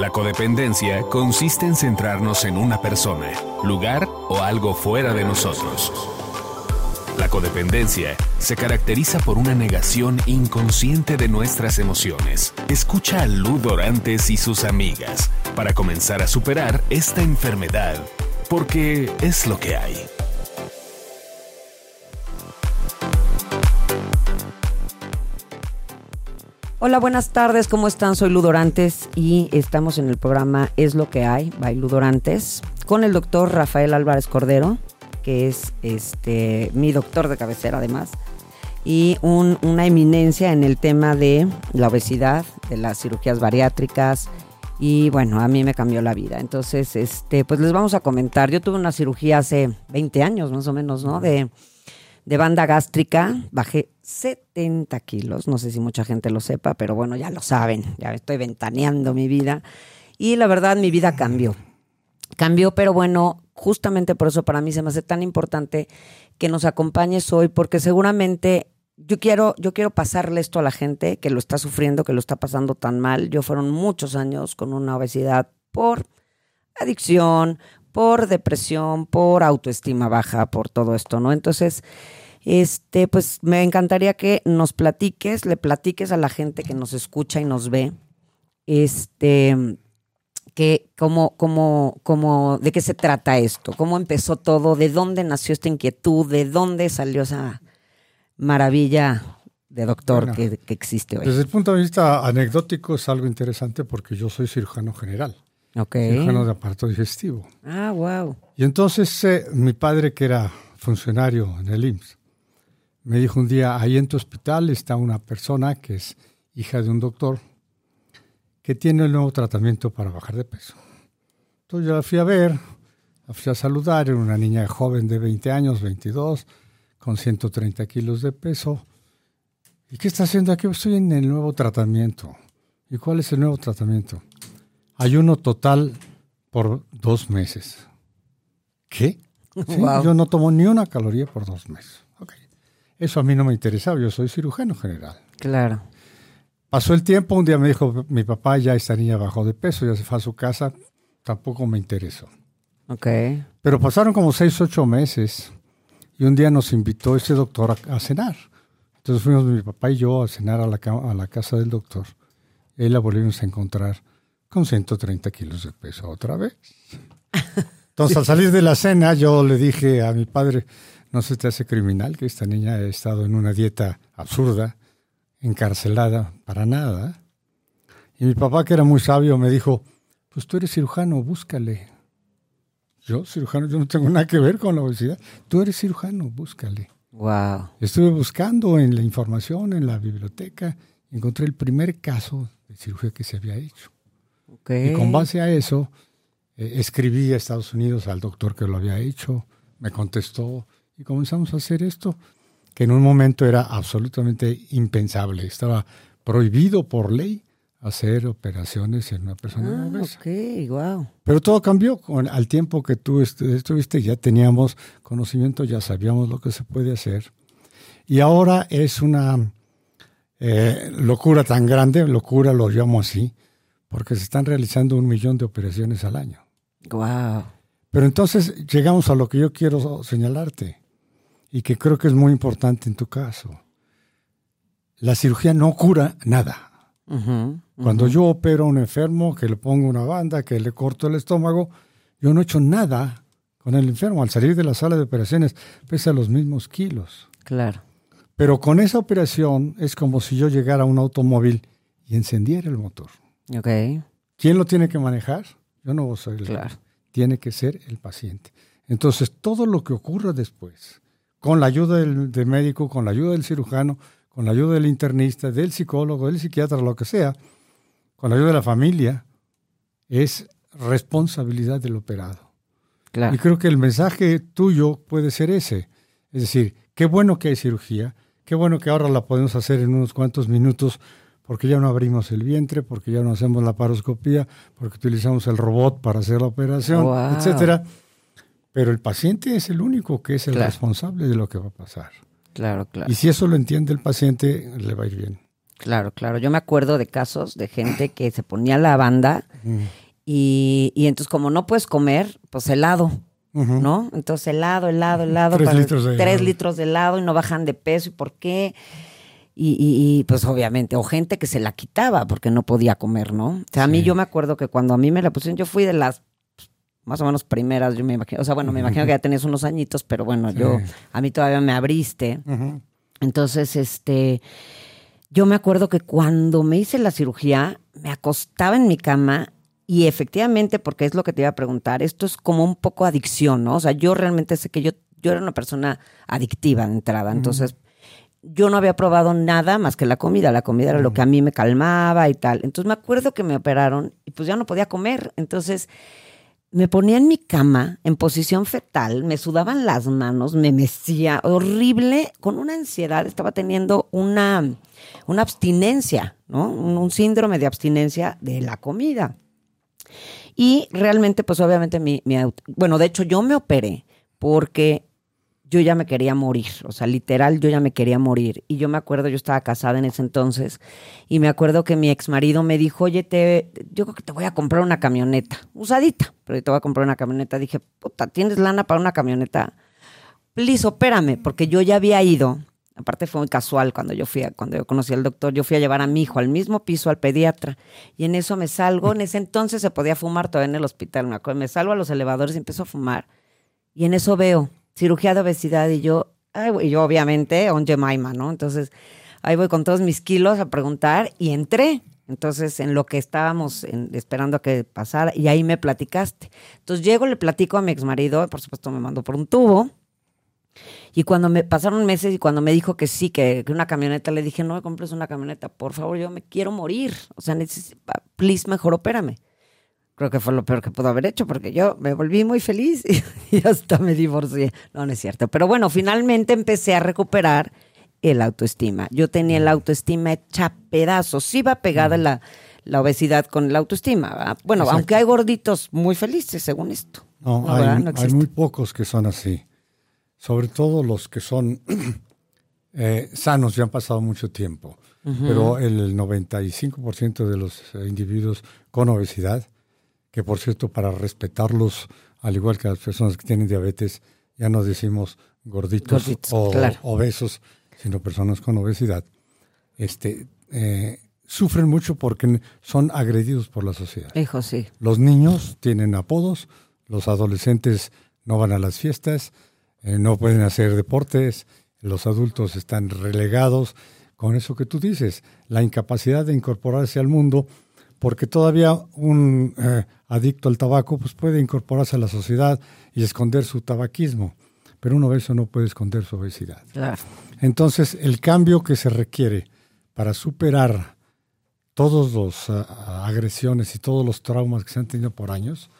La codependencia consiste en centrarnos en una persona, lugar o algo fuera de nosotros. La codependencia se caracteriza por una negación inconsciente de nuestras emociones. Escucha a Lu Dorantes y sus amigas para comenzar a superar esta enfermedad, porque es lo que hay. Hola, buenas tardes, ¿cómo están? Soy Ludorantes y estamos en el programa Es lo que hay, by Ludorantes, con el doctor Rafael Álvarez Cordero, que es este mi doctor de cabecera además, y una eminencia en el tema de la obesidad, de las cirugías bariátricas, y bueno, a mí me cambió la vida. Entonces, este, pues les vamos a comentar. Yo tuve una cirugía hace 20 años más o menos, ¿no? De de banda gástrica, bajé 70 kilos, no sé si mucha gente lo sepa, pero bueno, ya lo saben, ya estoy ventaneando mi vida. Y la verdad, mi vida cambió. Cambió, pero bueno, justamente por eso para mí se me hace tan importante que nos acompañes hoy, porque seguramente yo quiero, yo quiero pasarle esto a la gente que lo está sufriendo, que lo está pasando tan mal. Yo fueron muchos años con una obesidad por adicción, por depresión, por autoestima baja, por todo esto, ¿no? Entonces, este, pues me encantaría que nos platiques, le platiques a la gente que nos escucha y nos ve, este, que cómo, cómo, cómo, de qué se trata esto, cómo empezó todo, de dónde nació esta inquietud, de dónde salió esa maravilla de doctor que, existe hoy. Desde el punto de vista anecdótico es algo interesante porque yo soy cirujano general. Cirujano de aparato digestivo. Ah, wow. Y entonces eh, mi padre, que era funcionario en el IMSS, me dijo un día, ahí en tu hospital está una persona que es hija de un doctor que tiene el nuevo tratamiento para bajar de peso. Entonces yo la fui a ver, la fui a saludar, era una niña joven de 20 años, 22, con 130 kilos de peso. ¿Y qué está haciendo aquí? Estoy en el nuevo tratamiento. ¿Y cuál es el nuevo tratamiento? Ayuno total por dos meses. ¿Qué? Yo no tomo ni una caloría por dos meses. Eso a mí no me interesaba, yo soy cirujano general. Claro. Pasó el tiempo, un día me dijo, mi papá ya esta niña bajó de peso, ya se fue a su casa, tampoco me interesó. Ok. Pero pasaron como seis, ocho meses y un día nos invitó ese doctor a, cenar. Entonces fuimos mi papá y yo a cenar a la, a la casa del doctor. Ahí la volvimos a encontrar con 130 kilos de peso otra vez. Entonces al salir de la cena yo le dije a mi padre, no se te hace criminal que esta niña haya estado en una dieta absurda, encarcelada, para nada. Y mi papá, que era muy sabio, me dijo, pues tú eres cirujano, búscale. Yo, cirujano, yo no tengo nada que ver con la obesidad. Tú eres cirujano, búscale. Wow. Estuve buscando en la información, en la biblioteca, encontré el primer caso de cirugía que se había hecho. Y con base a eso, eh, escribí a Estados Unidos al doctor que lo había hecho, me contestó, y comenzamos a hacer esto, que en un momento era absolutamente impensable. Estaba prohibido por ley hacer operaciones en una persona ah, obesa. Ok, wow. Pero todo cambió. Con, al tiempo que tú estuviste, ya teníamos conocimiento, ya sabíamos lo que se puede hacer. Y ahora es una eh, locura tan grande, locura lo llamo así, porque se están realizando un millón de operaciones al año. Wow. Pero entonces llegamos a lo que yo quiero señalarte y que creo que es muy importante en tu caso. La cirugía no cura nada. Cuando yo opero a un enfermo, que le pongo una banda, que le corto el estómago, yo no he hecho nada con el enfermo. Al salir de la sala de operaciones pesa los mismos kilos. Claro. Pero con esa operación es como si yo llegara a un automóvil y encendiera el motor. Ok. ¿Quién lo tiene que manejar? Yo no soy el claro. Tiene que ser el paciente. Entonces, todo lo que ocurra después, con la ayuda del, médico, con la ayuda del cirujano, con la ayuda del internista, del psicólogo, del psiquiatra, lo que sea, con la ayuda de la familia, es responsabilidad del operado. Y creo que el mensaje tuyo puede ser ese. Es decir, qué bueno que hay cirugía, qué bueno que ahora la podemos hacer en unos cuantos minutos porque ya no abrimos el vientre, porque ya no hacemos la paroscopía, porque utilizamos el robot para hacer la operación, etcétera pero el paciente es el único que es el responsable de lo que va a pasar. Claro, claro. Y si eso lo entiende el paciente, le va a ir bien. Claro, claro. Yo me acuerdo de casos de gente que se ponía la banda y, y entonces como no puedes comer, pues helado, ¿no? Entonces helado, helado, helado. Tres para- litros de tres helado. litros de helado y no bajan de peso. ¿Y por qué? Y, y- y, pues obviamente, o gente que se la quitaba porque no podía comer, ¿no? O sea, a mí Sí. yo me acuerdo que cuando a mí me la pusieron, yo fui de las pues, más o menos primeras, yo me imagino, o sea, bueno, me imagino que ya tenías unos añitos, pero bueno, yo, a mí todavía me abriste. Entonces, este, yo me acuerdo que cuando me hice la cirugía, me acostaba en mi cama y efectivamente, porque es lo que te iba a preguntar, esto es como un poco adicción, ¿no? O sea, yo realmente sé que yo, yo era una persona adictiva de entrada, entonces yo no había probado nada más que la comida, la comida era lo que a mí me calmaba y tal. Entonces me acuerdo que me operaron y pues ya no podía comer, entonces me ponía en mi cama en posición fetal, me sudaban las manos, me mecía, horrible, con una ansiedad, estaba teniendo una, una abstinencia, ¿no? Un, un síndrome de abstinencia de la comida. Y realmente, pues obviamente, mi, mi bueno, de hecho yo me operé porque yo ya me quería morir, o sea, literal, yo ya me quería morir. Y yo me acuerdo, yo estaba casada en ese entonces, y me acuerdo que mi ex marido me dijo, oye, te, yo creo que te voy a comprar una camioneta, usadita, pero te voy a comprar una camioneta. Dije, puta, ¿tienes lana para una camioneta? Please, opérame, porque yo ya había ido. Aparte fue muy casual cuando yo fui, a- cuando yo conocí al doctor, yo fui a llevar a mi hijo al mismo piso, al pediatra, y en eso me salgo, en ese entonces se podía fumar todavía en el hospital, me salgo a los elevadores y empiezo a fumar, y en eso veo cirugía de obesidad y yo, ay, güey, yo obviamente, on Jemima, ¿no? Entonces, ahí voy con todos mis kilos a preguntar y entré. Entonces, en lo que estábamos en- esperando a que pasara, y ahí me platicaste. Entonces, llego, le platico a mi exmarido, por supuesto me mandó por un tubo, y cuando me pasaron meses y cuando me dijo que sí, que, que una camioneta, le dije, no me compres una camioneta, por favor, yo me quiero morir. O sea, please, mejor opérame. Creo que fue lo peor que pudo haber hecho porque yo me volví muy feliz y, y hasta me divorcié. No, no es cierto. Pero bueno, finalmente empecé a recuperar el autoestima. Yo tenía el autoestima hecha pedazos. Sí va pegada la, la obesidad con el autoestima. ¿verdad? Bueno, Exacto. aunque hay gorditos muy felices según esto. No, No, hay, hay muy pocos que son así. Sobre todo los que son eh, sanos, ya han pasado mucho tiempo. Pero el 95% de los eh, individuos con obesidad, que por cierto, para respetarlos, al igual que las personas que tienen diabetes, ya no decimos gorditos, Gorditos, o claro. obesos, sino personas con obesidad, este, eh, sufren mucho porque son agredidos por la sociedad. Hijo, sí. Los niños tienen apodos, los adolescentes no van a las fiestas, eh, no pueden hacer deportes, los adultos están relegados con eso que tú dices, la incapacidad de incorporarse al mundo, porque todavía un eh, adicto al tabaco pues puede incorporarse a la sociedad y esconder su tabaquismo, pero un obeso no puede esconder su obesidad. Claro. Entonces, el cambio que se requiere para superar todas las agresiones y todos los traumas que se han tenido por años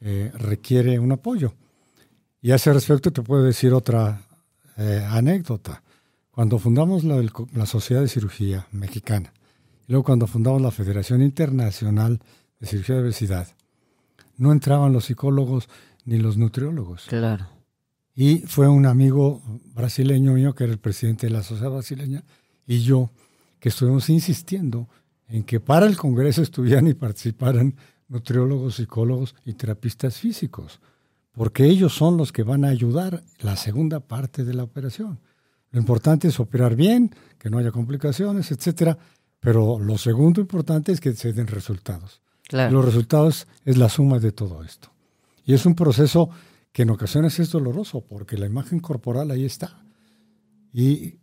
eh, requiere un apoyo. Y a ese respecto te puedo decir otra eh, anécdota. Cuando fundamos la, Sociedad de Cirugía Mexicana, luego cuando fundamos la Federación Internacional de Cirugía de Obesidad, no entraban los psicólogos ni los nutriólogos. Claro. Y fue un amigo brasileño mío, que era el presidente de la sociedad brasileña, y yo, que estuvimos insistiendo en que para el Congreso estuvieran y participaran nutriólogos, psicólogos y terapistas físicos, porque ellos son los que van a ayudar la segunda parte de la operación. Lo importante es operar bien, que no haya complicaciones, etcétera, pero lo segundo importante es que se den resultados. Claro. Los resultados es la suma de todo esto. Y es un proceso que en ocasiones es doloroso porque la imagen corporal ahí está. Y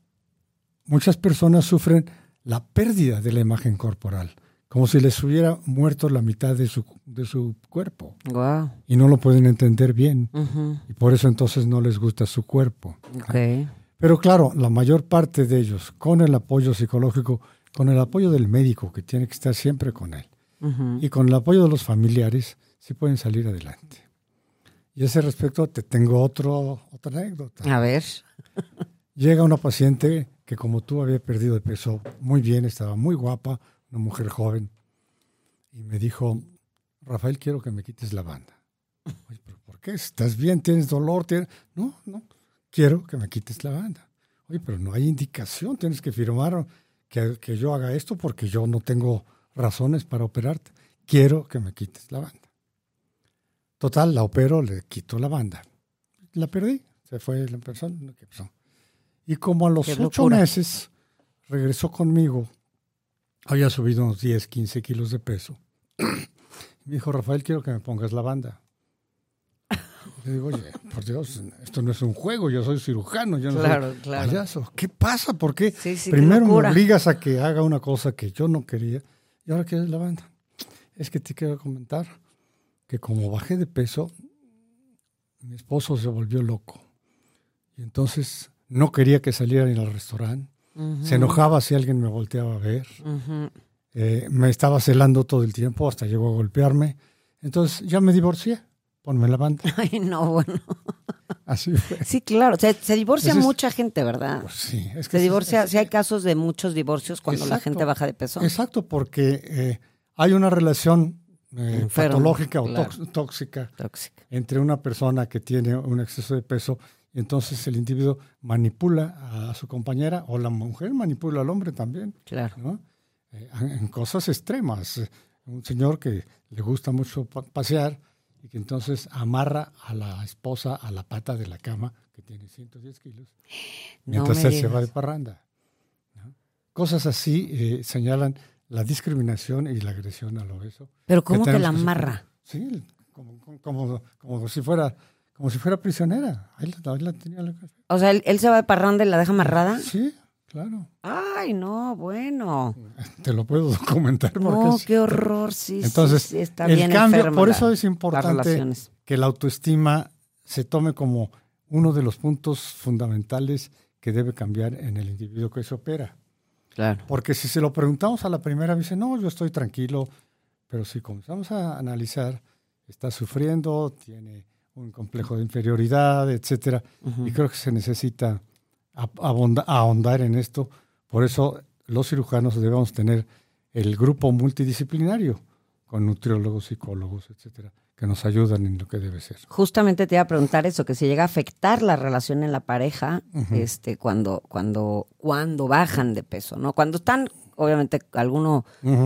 muchas personas sufren la pérdida de la imagen corporal, como si les hubiera muerto la mitad de su, de su cuerpo. Wow. Y no lo pueden entender bien. Y por eso entonces no les gusta su cuerpo. Pero claro, la mayor parte de ellos, con el apoyo psicológico, con el apoyo del médico, que tiene que estar siempre con él, y con el apoyo de los familiares, sí pueden salir adelante. Y a ese respecto te tengo otro, otra anécdota. A ver. Llega una paciente que como tú había perdido de peso muy bien, estaba muy guapa, una mujer joven, y me dijo, Rafael, quiero que me quites la banda. Oye, pero ¿por qué? ¿Estás bien? ¿Tienes dolor? ¿Tienes-?" No, no, quiero que me quites la banda. Oye, pero no hay indicación, tienes que firmar que, que yo haga esto porque yo no tengo razones para operarte. Quiero que me quites la banda. Total, la opero, le quito la banda. La perdí, se fue la persona. ¿qué pasó? Y como a los Qué ocho locura. meses regresó conmigo, había subido unos 10, 15 kilos de peso. Me dijo, Rafael, quiero que me pongas la banda. Le digo, oye, por Dios, esto no es un juego, yo soy cirujano, yo no Claro, soy claro. payaso. ¿Qué pasa? ¿Por qué? Sí, sí, qué Primero me obligas a que haga una cosa que yo no quería y ahora quieres la banda. Es que te quiero comentar que como bajé de peso, mi esposo se volvió loco. Y entonces no quería que saliera ni al restaurante. Se enojaba si alguien me volteaba a ver. Eh, me estaba celando todo el tiempo, hasta llegó a golpearme. Entonces ya me divorcié. Ponme la banda. Ay, no, bueno. Así fue. Sí, claro. Se, se divorcia mucha gente, ¿verdad? Pues sí, es Se que sí, divorcia, sí hay casos de muchos divorcios cuando la gente baja de peso. Exacto, porque eh, hay una relación eh, patológica o claro. tóxica Tóxica. entre una persona que tiene un exceso de peso y entonces el individuo manipula a su compañera o la mujer manipula al hombre también, Claro. ¿no? Eh, en cosas extremas. Un señor que le gusta mucho pa- pasear y que entonces amarra a la esposa a la pata de la cama que tiene 110 kilos mientras él se va de parranda. ¿no? Cosas así eh, señalan la discriminación y la agresión al obeso. Pero ¿cómo que la que amarra? Sí, como, como, como, como si fuera como si fuera prisionera. Ahí la, ahí la tenía la. O sea, él, él se va de parranda y la deja amarrada. Sí, claro. Ay, no, bueno. Te lo puedo documentar porque No, qué horror, sí. Entonces, sí, está el bien cambio, enferma por eso es importante que la autoestima se tome como uno de los puntos fundamentales que debe cambiar en el individuo que se opera. Claro. Porque si se lo preguntamos a la primera, dice, no, yo estoy tranquilo. Pero si comenzamos a analizar, está sufriendo, tiene un complejo de inferioridad, etcétera. Y creo que se necesita ahondar en esto. Por eso los cirujanos debemos tener el grupo multidisciplinario con nutriólogos, psicólogos, etcétera, que nos ayudan en lo que debe ser. Justamente te iba a preguntar eso, que si llega a afectar la relación en la pareja, este, cuando, cuando, cuando bajan de peso, ¿no? Cuando están, obviamente, alguno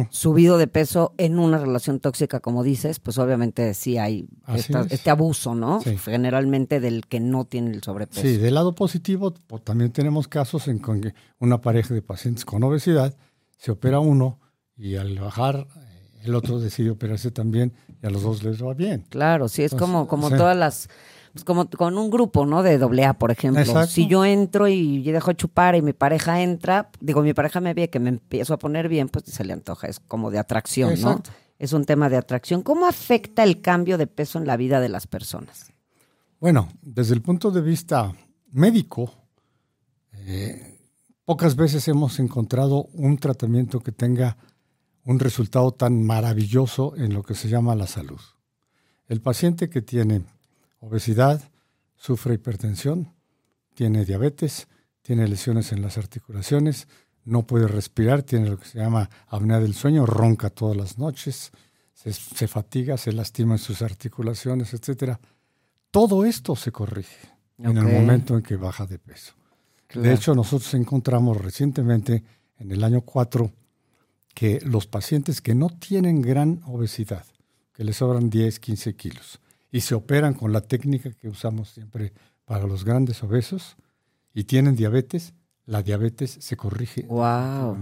subido de peso en una relación tóxica, como dices, pues obviamente sí hay esta- es. este abuso, ¿no? Sí. Generalmente del que no tiene el sobrepeso. Sí, del lado positivo, po- también tenemos casos en que una pareja de pacientes con obesidad se opera uno y al bajar eh, el otro decide operarse también y a los dos les va bien. Claro, sí, es Entonces, como, como todas las, pues como con un grupo, ¿no? De doble A, por ejemplo. Exacto. Si yo entro y yo dejo de chupar y mi pareja entra, digo, mi pareja me ve que me empiezo a poner bien, pues se le antoja, es como de atracción, Exacto. ¿no? Es un tema de atracción. ¿Cómo afecta el cambio de peso en la vida de las personas? Bueno, desde el punto de vista médico, eh, pocas veces hemos encontrado un tratamiento que tenga un resultado tan maravilloso en lo que se llama la salud. El paciente que tiene obesidad, sufre hipertensión, tiene diabetes, tiene lesiones en las articulaciones, no puede respirar, tiene lo que se llama apnea del sueño, ronca todas las noches, se, se fatiga, se lastima en sus articulaciones, etcétera. Todo esto se corrige en el momento en que baja de peso. De hecho, nosotros encontramos recientemente, en el año 4, que los pacientes que no tienen gran obesidad, que les sobran 10, 15 kilos, y se operan con la técnica que usamos siempre para los grandes obesos, y tienen diabetes, la diabetes se corrige Wow.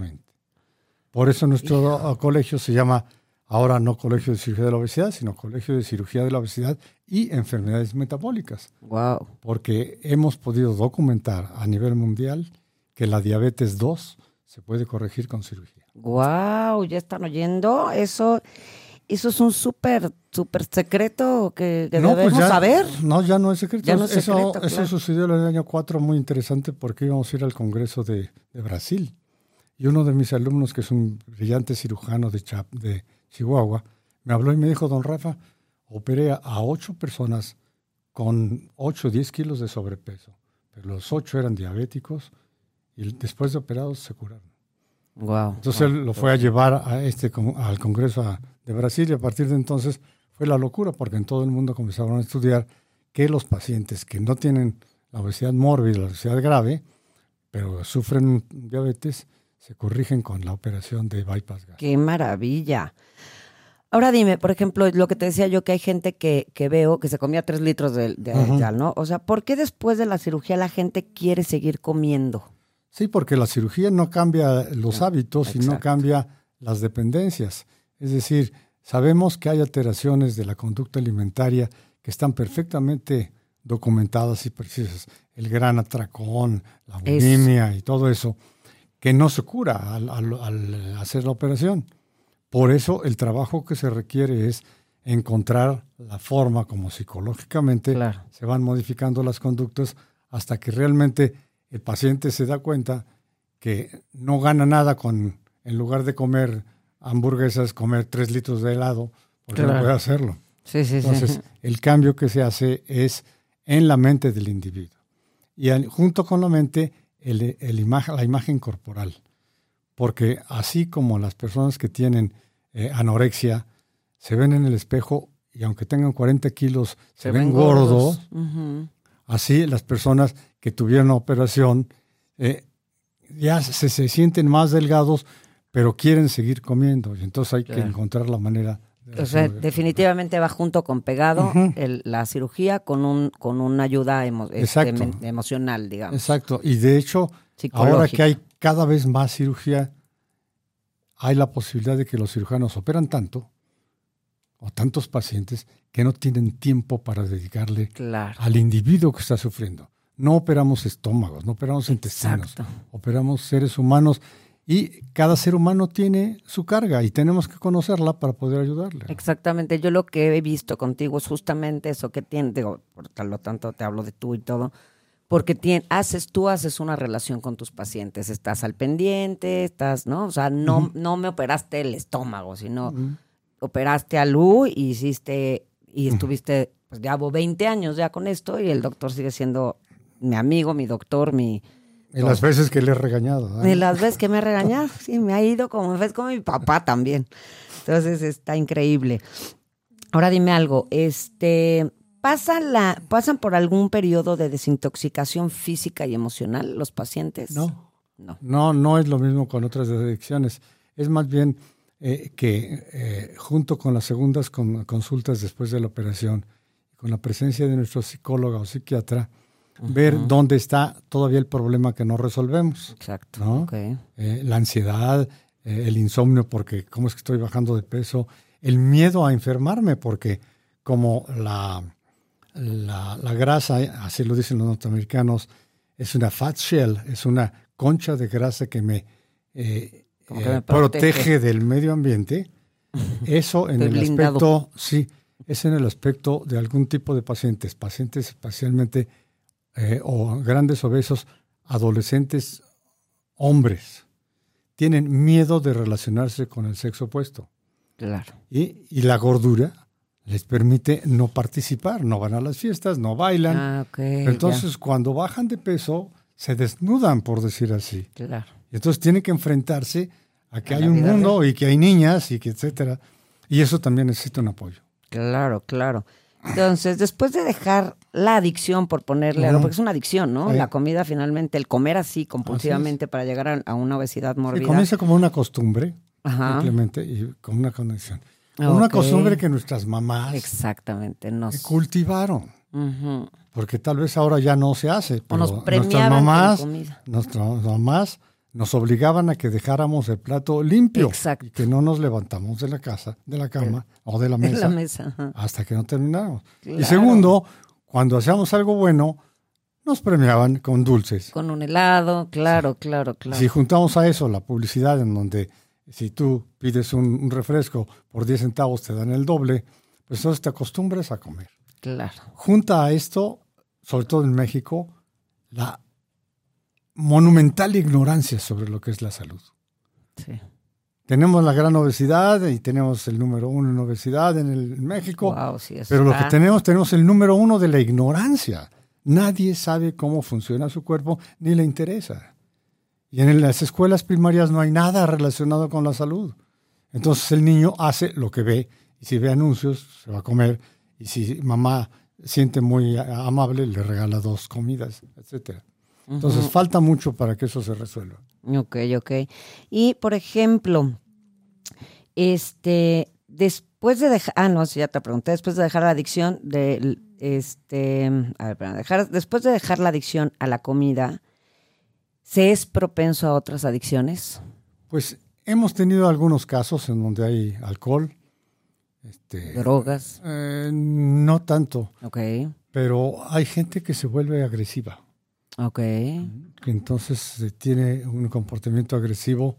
Por eso nuestro colegio se llama ahora no Colegio de Cirugía de la Obesidad, sino Colegio de Cirugía de la Obesidad y Enfermedades Metabólicas Wow. porque hemos podido documentar a nivel mundial que la diabetes 2 se puede corregir con cirugía. Wow, ya están oyendo. Eso, eso es un súper, súper secreto que, que debemos pues ya, saber. No, ya no es secreto. Ya no es eso, secreto, eso claro. sucedió en el año 4 muy interesante porque íbamos a ir al Congreso de, de Brasil. Y uno de mis alumnos, que es un brillante cirujano de, Chihuahua, me habló y me dijo, don Rafa, operé a, a ocho personas con 8 o 10 kilos de sobrepeso, pero los ocho eran diabéticos y después de operados se curaron. Wow. Entonces él lo fue a llevar a este, al Congreso de Brasil y a partir de entonces fue la locura porque en todo el mundo comenzaron a estudiar que los pacientes que no tienen la obesidad mórbida, la obesidad grave, pero sufren diabetes, se corrigen con la operación de bypass gástrico. Qué maravilla. Ahora dime, por ejemplo, lo que te decía yo, que hay gente que, que veo que se comía tres litros de, de ¿no? O sea, ¿por qué después de la cirugía la gente quiere seguir comiendo? Sí, porque la cirugía no cambia los hábitos y no cambia las dependencias. Es decir, sabemos que hay alteraciones de la conducta alimentaria que están perfectamente documentadas y precisas. El gran atracón, la Es- bulimia y todo eso, que no se cura al, al- al hacer la operación. Por eso el trabajo que se requiere es encontrar la forma como psicológicamente Claro. se van modificando las conductas hasta que realmente el paciente se da cuenta que no gana nada con, en lugar de comer hamburguesas, comer tres litros de helado, porque Claro. no puede hacerlo. Sí, sí, Entonces, el cambio que se hace es en la mente del individuo. Y al- junto con la mente, el, el imagen, la imagen corporal. Porque así como las personas que tienen eh, anorexia se ven en el espejo y aunque tengan 40 kilos, se, ven, gordos, así las personas que tuvieron operación eh, ya se, se sienten más delgados, pero quieren seguir comiendo. Y entonces hay que encontrar la manera. de O sea, definitivamente va junto con pegado el- la cirugía con un con una ayuda emo- este, emocional, digamos. Exacto. Y de hecho, ahora que hay cada vez más cirugía, hay la posibilidad de que los cirujanos operan tanto o tantos pacientes que no tienen tiempo para dedicarle Claro. al individuo que está sufriendo. No operamos estómagos, no operamos intestinos, operamos seres humanos y cada ser humano tiene su carga y tenemos que conocerla para poder ayudarle. Exactamente, yo lo que he visto contigo es justamente eso que tienes, digo, por lo tanto te hablo de tú y todo, porque haces, tú haces una relación con tus pacientes, estás al pendiente, estás, ¿no? O sea, no, no me operaste el estómago, sino operaste a Lu y hiciste, y estuviste, pues llevo 20 años ya con esto y el doctor sigue siendo mi amigo, mi doctor, mi... Y las veces que le he regañado. ¿eh? Y las veces que me ha regañado, sí, me ha ido como ves como mi papá también. Entonces está increíble. Ahora dime algo, este, ¿pasan, la, ¿pasan por algún periodo de desintoxicación física y emocional los pacientes? No. No. No, no es lo mismo con otras adicciones. Es más bien eh, que eh, junto con las segundas con- consultas después de la operación, con la presencia de nuestro psicólogo o psiquiatra, ver dónde está todavía el problema que no resolvemos. Exacto. Eh, la ansiedad, eh, el insomnio, porque cómo es que estoy bajando de peso, el miedo a enfermarme, porque como la, la, la grasa, así lo dicen los norteamericanos, es una fat shell, es una concha de grasa que me, eh, Como que me protege. protege. del medio ambiente. Eso en el blindado. aspecto, sí, es en el aspecto de algún tipo de pacientes, pacientes especialmente eh, o grandes obesos, adolescentes, hombres, tienen miedo de relacionarse con el sexo opuesto. Claro. Y, y la gordura les permite no participar, no van a las fiestas, no bailan. Ah. Entonces, cuando bajan de peso, se desnudan, por decir así. claro. Y entonces tienen que enfrentarse a que A hay un mundo y que hay niñas y que etcétera. Y eso también necesita un apoyo. Claro, claro. Entonces, después de dejar la adicción, por ponerle algo, porque es una adicción, ¿no? La comida finalmente, el comer así compulsivamente para llegar a, a una obesidad mórbida. comienza como una costumbre, Ajá. simplemente, y como una conexión. Como Una costumbre que nuestras mamás Exactamente, nos, cultivaron. Ujú. Porque tal vez ahora ya no se hace. o Pero nos nuestras mamás, comida. nuestras mamás nos obligaban a que dejáramos el plato limpio Exacto. y que no nos levantamos de la casa, de la cama o de la mesa la mesa. hasta que no termináramos. Claro. Y segundo, cuando hacíamos algo bueno, nos premiaban con dulces. Con un helado, claro, claro, claro. Si juntamos a eso la publicidad en donde si tú pides un, un refresco por 10 centavos te dan el doble, pues entonces te acostumbras a comer. Claro. Junta a esto, sobre todo en México, la monumental ignorancia sobre lo que es la salud. Sí. Tenemos la gran obesidad y tenemos el número uno en obesidad en, el, en México, Wow, sí, eso pero lo que tenemos, tenemos el número uno de la ignorancia. Nadie sabe cómo funciona su cuerpo ni le interesa. Y en las escuelas primarias no hay nada relacionado con la salud. Entonces el niño hace lo que ve y si ve anuncios se va a comer y si mamá siente muy amable le regala dos comidas, etcétera. Entonces falta mucho para que eso se resuelva. Ok, ok. Y, por ejemplo, este, después de dejar, ah, no, sí, ya te pregunté, después de dejar la adicción, de, este, a ver, para dejar, después de dejar la adicción a la comida, ¿se es propenso a otras adicciones? Pues hemos tenido algunos casos en donde hay alcohol. Este, ¿Drogas? Eh, no tanto. Ok. Pero hay gente que se vuelve agresiva. Ok. Que entonces tiene un comportamiento agresivo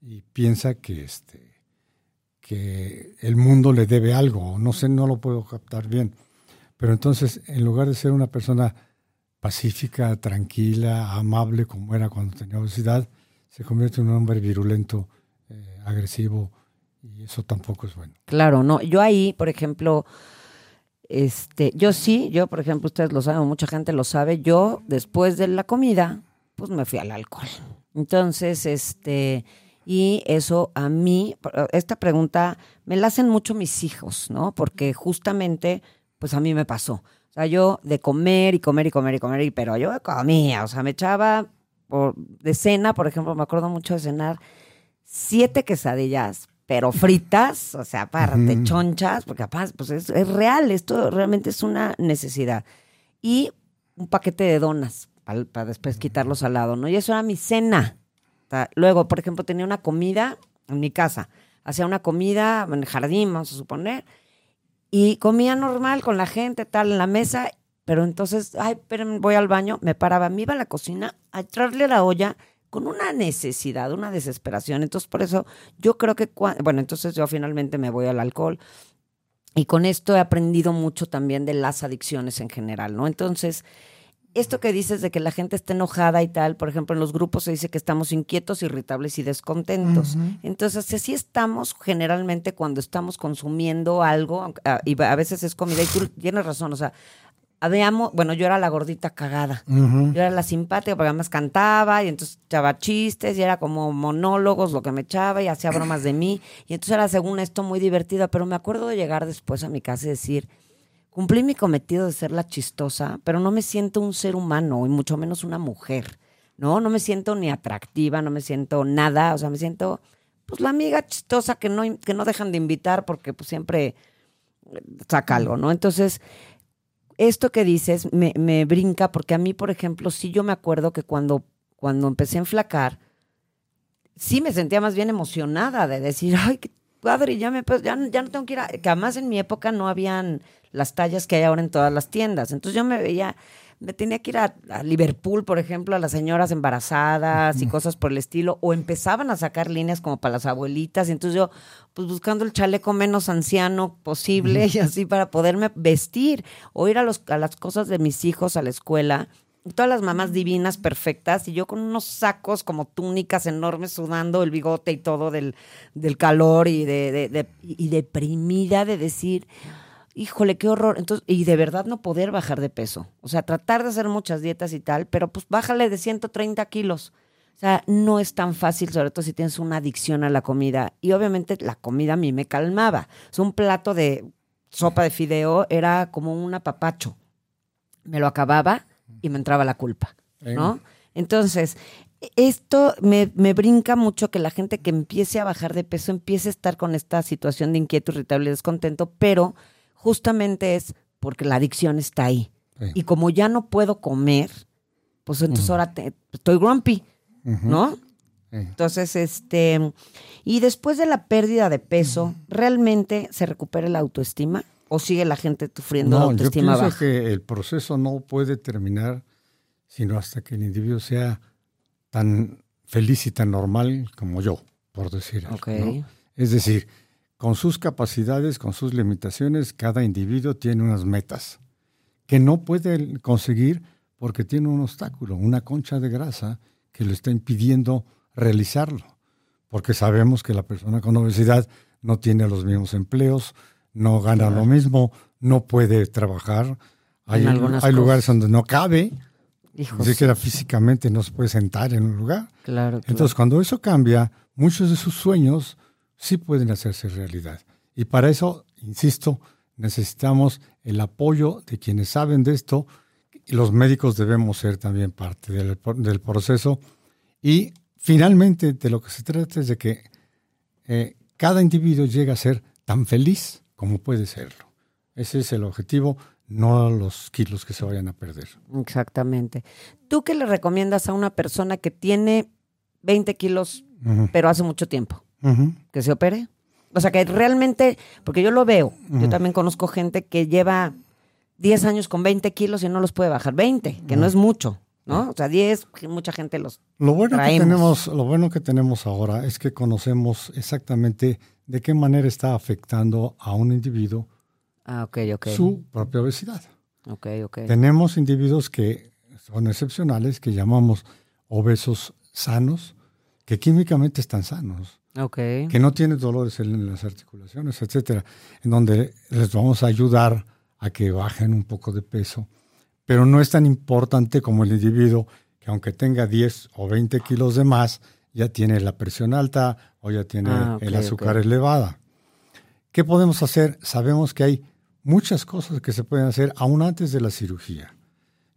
y piensa que este que el mundo le debe algo, no sé, no lo puedo captar bien. Pero entonces, en lugar de ser una persona pacífica, tranquila, amable, como era cuando tenía obesidad, se convierte en un hombre virulento, eh, agresivo, y eso tampoco es bueno. Claro, no. Yo ahí, por ejemplo, este, yo sí, yo, por ejemplo, ustedes lo saben, mucha gente lo sabe, yo después de la comida, pues me fui al alcohol. Entonces, este, y eso a mí, esta pregunta me la hacen mucho mis hijos, ¿no? Porque justamente, pues a mí me pasó. O sea, yo de comer y comer y comer y comer, y, pero yo comía, o sea, me echaba por, de cena, por ejemplo, me acuerdo mucho de cenar siete quesadillas pero fritas, o sea, aparte, chonchas, porque aparte, pues es, real, esto realmente es una necesidad. Y un paquete de donas para, después quitarlos al lado, ¿no? Y eso era mi cena. Luego, por ejemplo, tenía una comida en mi casa, hacía una comida en el jardín, vamos a suponer, y comía normal con la gente, tal, en la mesa, pero entonces, ay, pero voy al baño, me paraba, me iba a la cocina a traerle la olla con una necesidad, una desesperación. Entonces, por eso yo creo que, bueno, entonces yo finalmente me voy al alcohol. Y con esto he aprendido mucho también de las adicciones en general, ¿no? Entonces, esto que dices de que la gente está enojada y tal, por ejemplo, en los grupos se dice que estamos inquietos, irritables y descontentos. Entonces, así estamos generalmente cuando estamos consumiendo algo, ah, y a veces es comida, y tú tienes razón, o sea, habíamos, bueno, yo era la gordita cagada. Yo era la simpática porque además cantaba y entonces echaba chistes y era como monólogos lo que me echaba y hacía bromas de mí. Y entonces era según esto muy divertida, pero me acuerdo de llegar después a mi casa y decir, cumplí mi cometido de ser la chistosa, pero no me siento un ser humano y mucho menos una mujer. No, no me siento ni atractiva, no me siento nada, o sea, me siento pues la amiga chistosa que no, que no dejan de invitar porque pues siempre saca algo, ¿no? Entonces, esto que dices me, me, brinca porque a mí, por ejemplo, sí yo me acuerdo que cuando, cuando empecé a enflacar, sí me sentía más bien emocionada de decir, ay, qué padre, ya, me, ya, ya no tengo que ir a... Que además en mi época no habían las tallas que hay ahora en todas las tiendas. Entonces yo me veía tenía que ir a, Liverpool, por ejemplo, a las señoras embarazadas y cosas por el estilo, o empezaban a sacar líneas como para las abuelitas, y entonces yo, pues buscando el chaleco menos anciano posible y así para poderme vestir, o ir a, los, a las cosas de mis hijos a la escuela. Todas las mamás divinas, perfectas, y yo con unos sacos como túnicas enormes, sudando el bigote y todo del, del calor y, de, de, y deprimida de decir, híjole, qué horror. Entonces, y de verdad no poder bajar de peso. O sea, tratar de hacer muchas dietas y tal, pero pues bájale de 130 kilos. O sea, no es tan fácil, sobre todo si tienes una adicción a la comida. Y obviamente la comida a mí me calmaba. O un plato de sopa de fideo era como un apapacho. Me lo acababa y me entraba la culpa, ¿no? Entonces, esto me, me, brinca mucho que la gente que empiece a bajar de peso empiece a estar con esta situación de inquietud, irritable descontento, pero justamente es porque la adicción está ahí. Y como ya no puedo comer, pues entonces ahora estoy grumpy, ¿no? Entonces, este, y después de la pérdida de peso, ¿realmente se recupera la autoestima? ¿O sigue la gente sufriendo no, autoestima yo pienso que el proceso no puede terminar sino hasta que el individuo sea tan feliz y tan normal como yo, por decir Es decir, con sus capacidades, con sus limitaciones, cada individuo tiene unas metas que no puede conseguir porque tiene un obstáculo, una concha de grasa que le está impidiendo realizarlo. Porque sabemos que la persona con obesidad no tiene los mismos empleos, no gana lo mismo, no puede trabajar. Hay, hay lugares donde no cabe, ni siquiera físicamente no se puede sentar en un lugar. Claro, Entonces, cuando eso cambia, muchos de sus sueños sí pueden hacerse realidad. Y para eso, insisto, necesitamos el apoyo de quienes saben de esto. Y los médicos debemos ser también parte del, proceso y finalmente de lo que se trata es de que eh, cada individuo llegue a ser tan feliz como puede serlo. Ese es el objetivo, no los kilos que se vayan a perder. Exactamente. ¿Tú qué le recomiendas a una persona que tiene 20 kilos, pero hace mucho tiempo? ¿Que se opere? O sea, que realmente, porque yo lo veo, yo también conozco gente que lleva 10 años con 20 kilos y no los puede bajar. 20, que no es mucho, ¿no? O sea, 10, que mucha gente los... Lo bueno, que tenemos, lo bueno que tenemos ahora es que conocemos exactamente de qué manera está afectando a un individuo Ah, su propia obesidad. Tenemos individuos que son excepcionales, que llamamos obesos sanos, que químicamente están sanos, Que no tienen dolores en las articulaciones, etcétera, en donde les vamos a ayudar a que bajen un poco de peso, pero no es tan importante como el individuo que aunque tenga 10 o 20 kilos de más, ya tiene la presión alta o ya tiene Ah, el azúcar ok. elevada. ¿Qué podemos hacer? Sabemos que hay muchas cosas que se pueden hacer aún antes de la cirugía.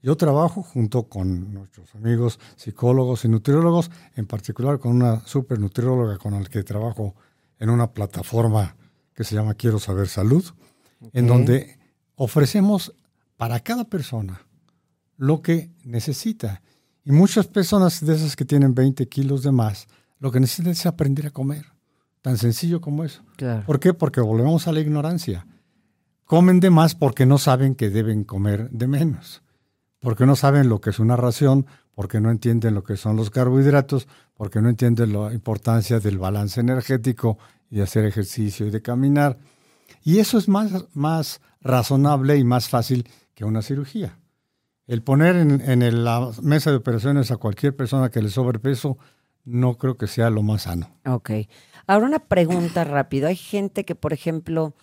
Yo trabajo junto con nuestros amigos psicólogos y nutriólogos, en particular con una super nutrióloga con la que trabajo en una plataforma que se llama Quiero Saber Salud, en donde ofrecemos para cada persona lo que necesita. Y muchas personas de esas que tienen 20 kilos de más, lo que necesitan es aprender a comer. Tan sencillo como eso. Claro. ¿Por qué? Porque volvemos a la ignorancia. Comen de más porque no saben que deben comer de menos. Porque no saben lo que es una ración, porque no entienden lo que son los carbohidratos, porque no entienden la importancia del balance energético y hacer ejercicio y de caminar. Y eso es más, más razonable y más fácil que una cirugía. El poner en, en la mesa de operaciones a cualquier persona que le sobrepeso no creo que sea lo más sano. Ok. Ahora una pregunta rápido. Hay gente que, por ejemplo,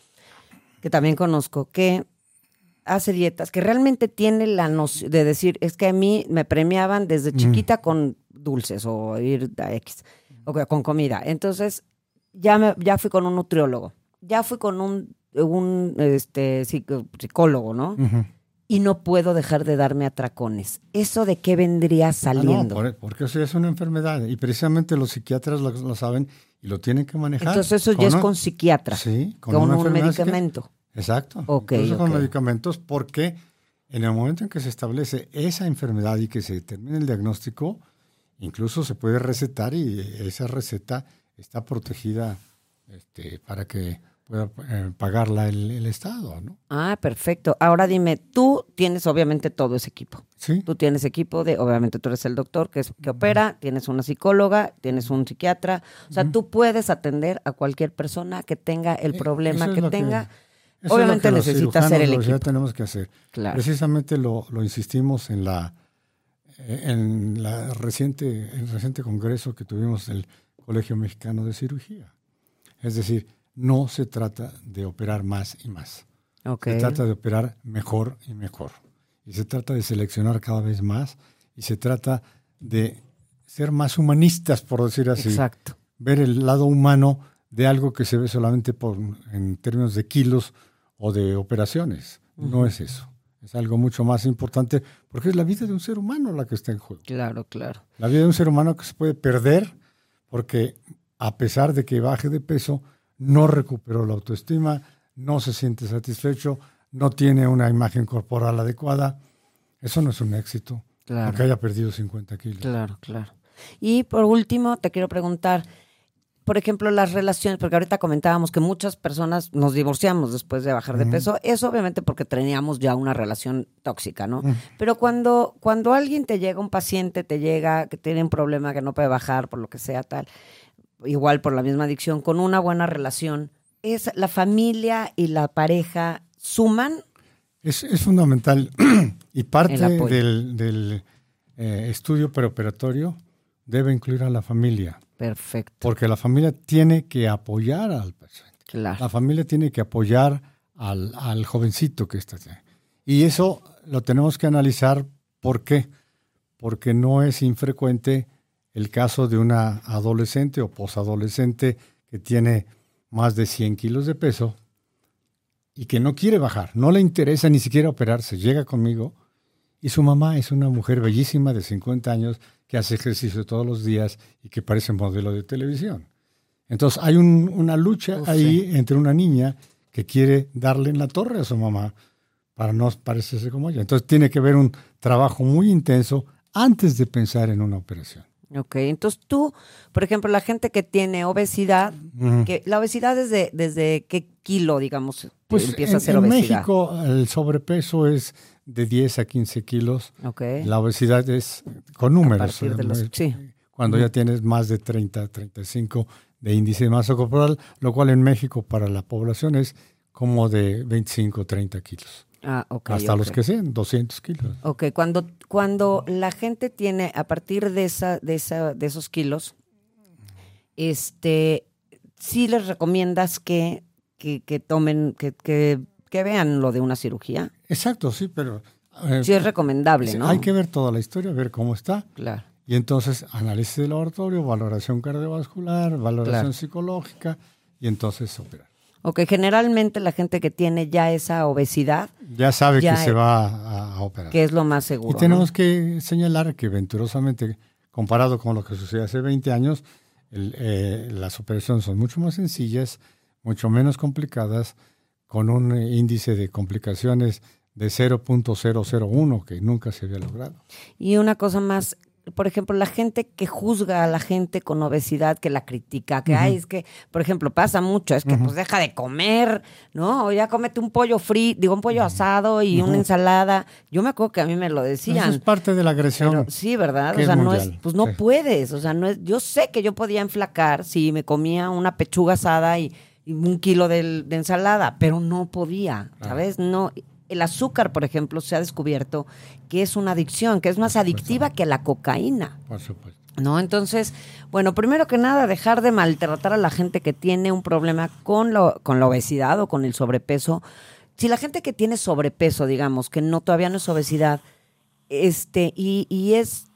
que también conozco, que hace dietas, que realmente tiene la noción de decir, es que a mí me premiaban desde chiquita con dulces o ir a X, o que- con comida. Entonces, ya, me, ya fui con un nutriólogo, ya fui con un, un este, psicólogo, ¿no? Y no puedo dejar de darme atracones. ¿Eso de qué vendría Ah, no, saliendo? por- porque eso ya es una enfermedad y precisamente los psiquiatras lo, lo saben y lo tienen que manejar. Entonces eso ya es con psiquiatra, Sí, con, un enfermedad psiquiátrica. Exacto. Incluso con ok. medicamentos porque en el momento en que se establece esa enfermedad y que se determina el diagnóstico, incluso se puede recetar y esa receta está protegida este, para que pueda eh, pagarla el, el Estado, ¿no? Ah, perfecto. Ahora dime, tú tienes obviamente todo ese equipo. Sí. Tú tienes equipo de, obviamente tú eres el doctor que, es, que opera, tienes una psicóloga, tienes un psiquiatra. O sea, tú puedes atender a cualquier persona que tenga el Eh, problema que es lo Obviamente que los necesitas ser el equipo. tenemos que hacer. Claro. Precisamente lo, lo insistimos en la en la reciente el reciente congreso que tuvimos del Colegio Mexicano de Cirugía. Es decir, no se trata de operar más y más. Se trata de operar mejor y mejor. Y se trata de seleccionar cada vez más y se trata de ser más humanistas, por decir así Exacto. ver el lado humano de algo que se ve solamente por, en términos de kilos o de operaciones. No es eso. Es algo mucho más importante porque es la vida de un ser humano la que está en juego. Claro, claro. La vida de un ser humano que se puede perder porque a pesar de que baje de peso, no recuperó la autoestima, no se siente satisfecho, no tiene una imagen corporal adecuada. Eso no es un éxito. Claro. Aunque haya perdido 50 kilos. Claro, claro. Y por último, te quiero preguntar, por ejemplo, las relaciones, porque ahorita comentábamos que muchas personas nos divorciamos después de bajar de peso, eso obviamente porque teníamos ya una relación tóxica, ¿no? Pero cuando, cuando alguien te llega, un paciente te llega que tiene un problema que no puede bajar por lo que sea tal, igual por la misma adicción, con una buena relación, es la familia y la pareja suman Es, es fundamental. Y parte del, eh, estudio preoperatorio debe incluir a la familia, perfecto, porque la familia tiene que apoyar al paciente. claro. La familia tiene que apoyar al, al jovencito que está. Y eso lo tenemos que analizar. ¿Por qué? Porque no es infrecuente el caso de una adolescente o posadolescente que tiene más de 100 kilos de peso y que no quiere bajar, no le interesa ni siquiera operarse, llega conmigo Y su mamá es una mujer bellísima de 50 años que hace ejercicio todos los días y que parece modelo de televisión. Entonces hay una lucha ahí entre una niña que quiere darle en la torre a su mamá para no parecerse como ella. Entonces tiene que haber un trabajo muy intenso antes de pensar en una operación. Ok, entonces tú, por ejemplo, la gente que tiene obesidad, que la obesidad desde, desde qué kilo, digamos, pues empieza a ser obesidad. En México el sobrepeso es de 10 a 15 kilos. Okay. La obesidad es con números. sí. Cuando ya tienes más de 30, 35 de índice de masa corporal, lo cual en México para la población es como de 25, 30 kilos. Ah, Hasta los que sean, 200 kilos. Ok, cuando, cuando la gente tiene, a partir de, esa, de, esa, de esos kilos, este, sí les recomiendas que, que, tomen, que, que, vean lo de una cirugía. Exacto, sí, pero... Eh, sí es recomendable, ¿no? Hay que ver toda la historia, ver cómo está. Claro. Y entonces análisis del laboratorio, valoración cardiovascular, valoración psicológica y entonces operar. Ok, generalmente la gente que tiene ya esa obesidad... Ya sabe que se va a, operar. Que es lo más seguro. Y tenemos que señalar que venturosamente, comparado con lo que sucedió hace 20 años, eh, las operaciones son mucho más sencillas, mucho menos complicadas, con un índice de complicaciones de 0.001 que nunca se había logrado. Y una cosa más, por ejemplo, la gente que juzga a la gente con obesidad, que la critica, que, ay, es que, por ejemplo, pasa mucho, es que pues deja de comer, ¿no? O ya cómete un pollo frito, digo, un pollo asado y una ensalada. Yo me acuerdo que a mí me lo decían. Eso es parte de la agresión. sí, ¿verdad? O sea, no es, pues no puedes, o sea, no es, yo sé que yo podía enflacar si me comía una pechuga asada y, un kilo de, de, ensalada, pero no podía, ¿sabes? No, el azúcar, por ejemplo, se ha descubierto que es una adicción, que es más adictiva que la cocaína. Por supuesto. ¿No? Entonces, bueno, primero que nada, dejar de maltratar a la gente que tiene un problema con, lo, con la obesidad o con el sobrepeso. Si la gente que tiene sobrepeso, digamos, que no todavía no es obesidad, este, y, y es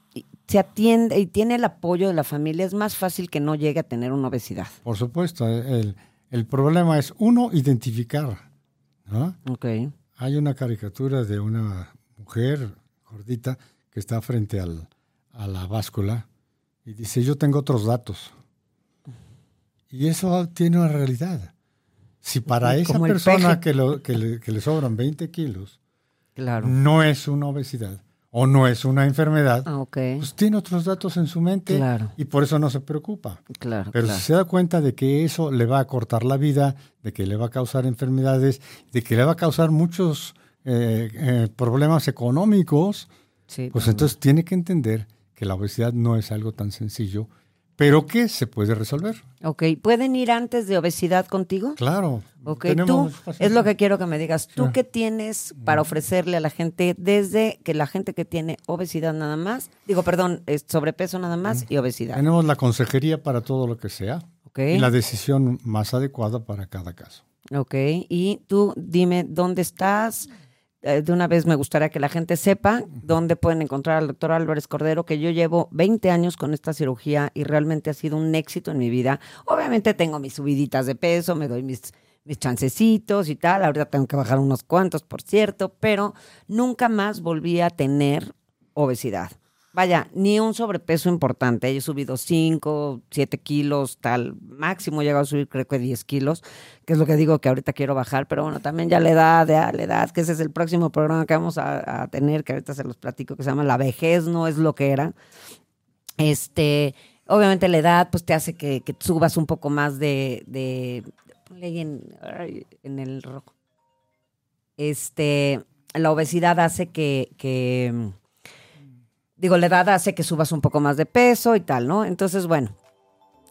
se atiende y tiene el apoyo de la familia, es más fácil que no llegue a tener una obesidad. Por supuesto, el, el problema es uno, identificar. ¿no? Okay. Hay una caricatura de una mujer gordita que está frente al, a la báscula y dice, yo tengo otros datos. Y eso tiene una realidad. Si para esa persona que, lo, que, le, que, le, sobran 20 kilos claro. no es una obesidad o no es una enfermedad, ah, pues tiene otros datos en su mente y por eso no se preocupa. Claro, Pero si se da cuenta de que eso le va a cortar la vida, de que le va a causar enfermedades, de que le va a causar muchos eh, eh, problemas económicos, pues entonces tiene que entender que la obesidad no es algo tan sencillo pero que se puede resolver. Ok, ¿pueden ir antes de obesidad contigo? Claro. Ok, tú, es lo que quiero que me digas, ¿tú qué tienes para ofrecerle a la gente desde que la gente que tiene obesidad nada más, digo, perdón, sobrepeso nada más y obesidad? Tenemos la consejería para todo lo que sea okay. y la decisión más adecuada para cada caso. Ok, y tú dime dónde estás, de una vez me gustaría que la gente sepa dónde pueden encontrar al doctor Álvarez Cordero, que yo llevo 20 años con esta cirugía y realmente ha sido un éxito en mi vida. Obviamente tengo mis subiditas de peso, me doy mis, mis chancecitos y tal, ahorita tengo que bajar unos cuantos, por cierto, pero nunca más volví a tener obesidad vaya, ni un sobrepeso importante. He subido 5, 7 kilos, tal. Máximo he llegado a subir creo que 10 kilos, que es lo que digo que ahorita quiero bajar. Pero bueno, también ya la edad, ya la edad, que ese es el próximo programa que vamos a, tener, que ahorita se los platico, que se llama La vejez no es lo que era. Este, obviamente la edad pues te hace que, subas un poco más de... ponle en, en el rojo. Este, la obesidad hace que digo, la edad hace que subas un poco más de peso y tal, ¿no? Entonces, bueno,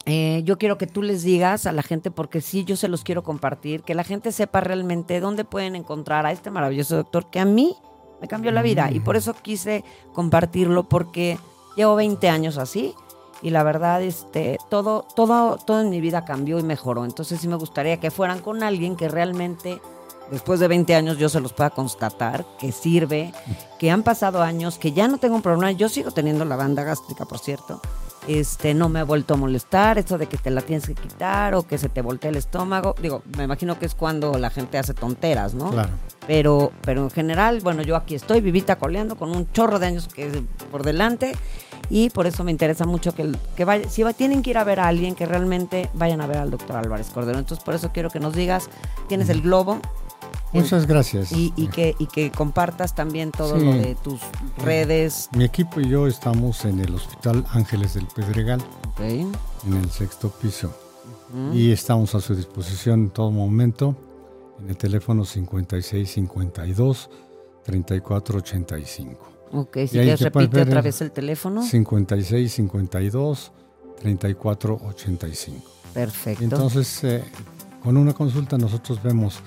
eh, yo quiero que tú les digas a la gente, porque sí, yo se los quiero compartir, que la gente sepa realmente dónde pueden encontrar a este maravilloso doctor que a mí me cambió la vida y por eso quise compartirlo porque llevo 20 años así y la verdad este todo todo todo en mi vida cambió y mejoró. Entonces sí me gustaría que fueran con alguien que realmente después de 20 años yo se los pueda constatar que sirve, que han pasado años, que ya no tengo un problema, yo sigo teniendo la banda gástrica, por cierto, este, no me ha vuelto a molestar, esto de que te la tienes que quitar o que se te voltee el estómago. Digo, me imagino que es cuando la gente hace tonteras, ¿no? Claro. Pero, pero en general, bueno, yo aquí estoy vivita coleando con un chorro de años que por delante y por eso me interesa mucho que, que vaya, si va, tienen que ir a ver a alguien, que realmente vayan a ver al doctor Álvarez Cordero. Entonces, por eso quiero que nos digas, tienes el globo, Muchas gracias. y, y que, y que compartas también todo Sí. lo de tus redes. Mi equipo y yo estamos en el Hospital Ángeles del Pedregal, Ok. en el sexto piso. Y estamos a su disposición en todo momento en el teléfono 5652 3485. Ok, si puedes repite otra vez el teléfono. 5652 3485. Perfecto. Entonces, eh, con una consulta nosotros vemos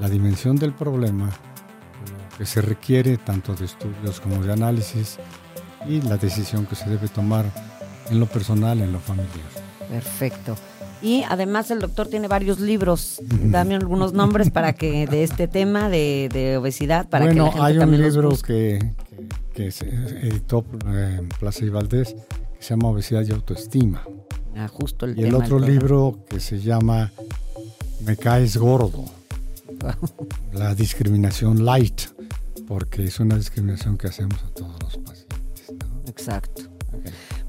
la dimensión del problema, lo que se requiere tanto de estudios como de análisis y la decisión que se debe tomar en lo personal, en lo familiar. Perfecto. Y además el doctor tiene varios libros. Dame algunos nombres para que de este tema de, de obesidad, para que bueno, la gente hay un también libro que, que, que se editó eh, Plaza y Valdés que se llama Obesidad y Autoestima. Ah, justo el Y el otro libro que se llama Me caes gordo. La discriminación light, porque es una discriminación que hacemos a todos los pacientes. ¿no? Exacto.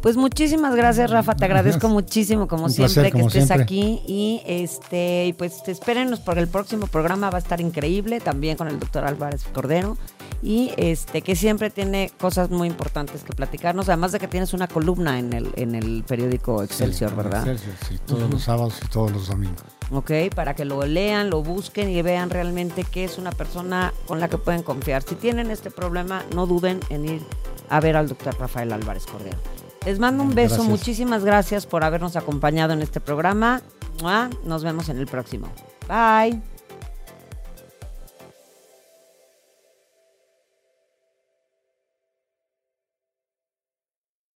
Pues muchísimas gracias, Rafa. Te agradezco muchísimo, como Un siempre, placer, que estés siempre. aquí. Y este, pues espérenos porque el próximo programa va a estar increíble, también con el doctor Álvarez Cordero. Y este, que siempre tiene cosas muy importantes que platicarnos, además de que tienes una columna en el, en el periódico Excelsior, Sí, ¿verdad? Excelsior, sí, todos los sábados y todos los domingos. ¿Ok? Para que lo lean, lo busquen y vean realmente que es una persona con la que pueden confiar. Si tienen este problema, no duden en ir a ver al doctor Rafael Álvarez Cordero. Les mando un beso, Gracias. muchísimas gracias por habernos acompañado en este programa. Nos vemos en el próximo. Bye.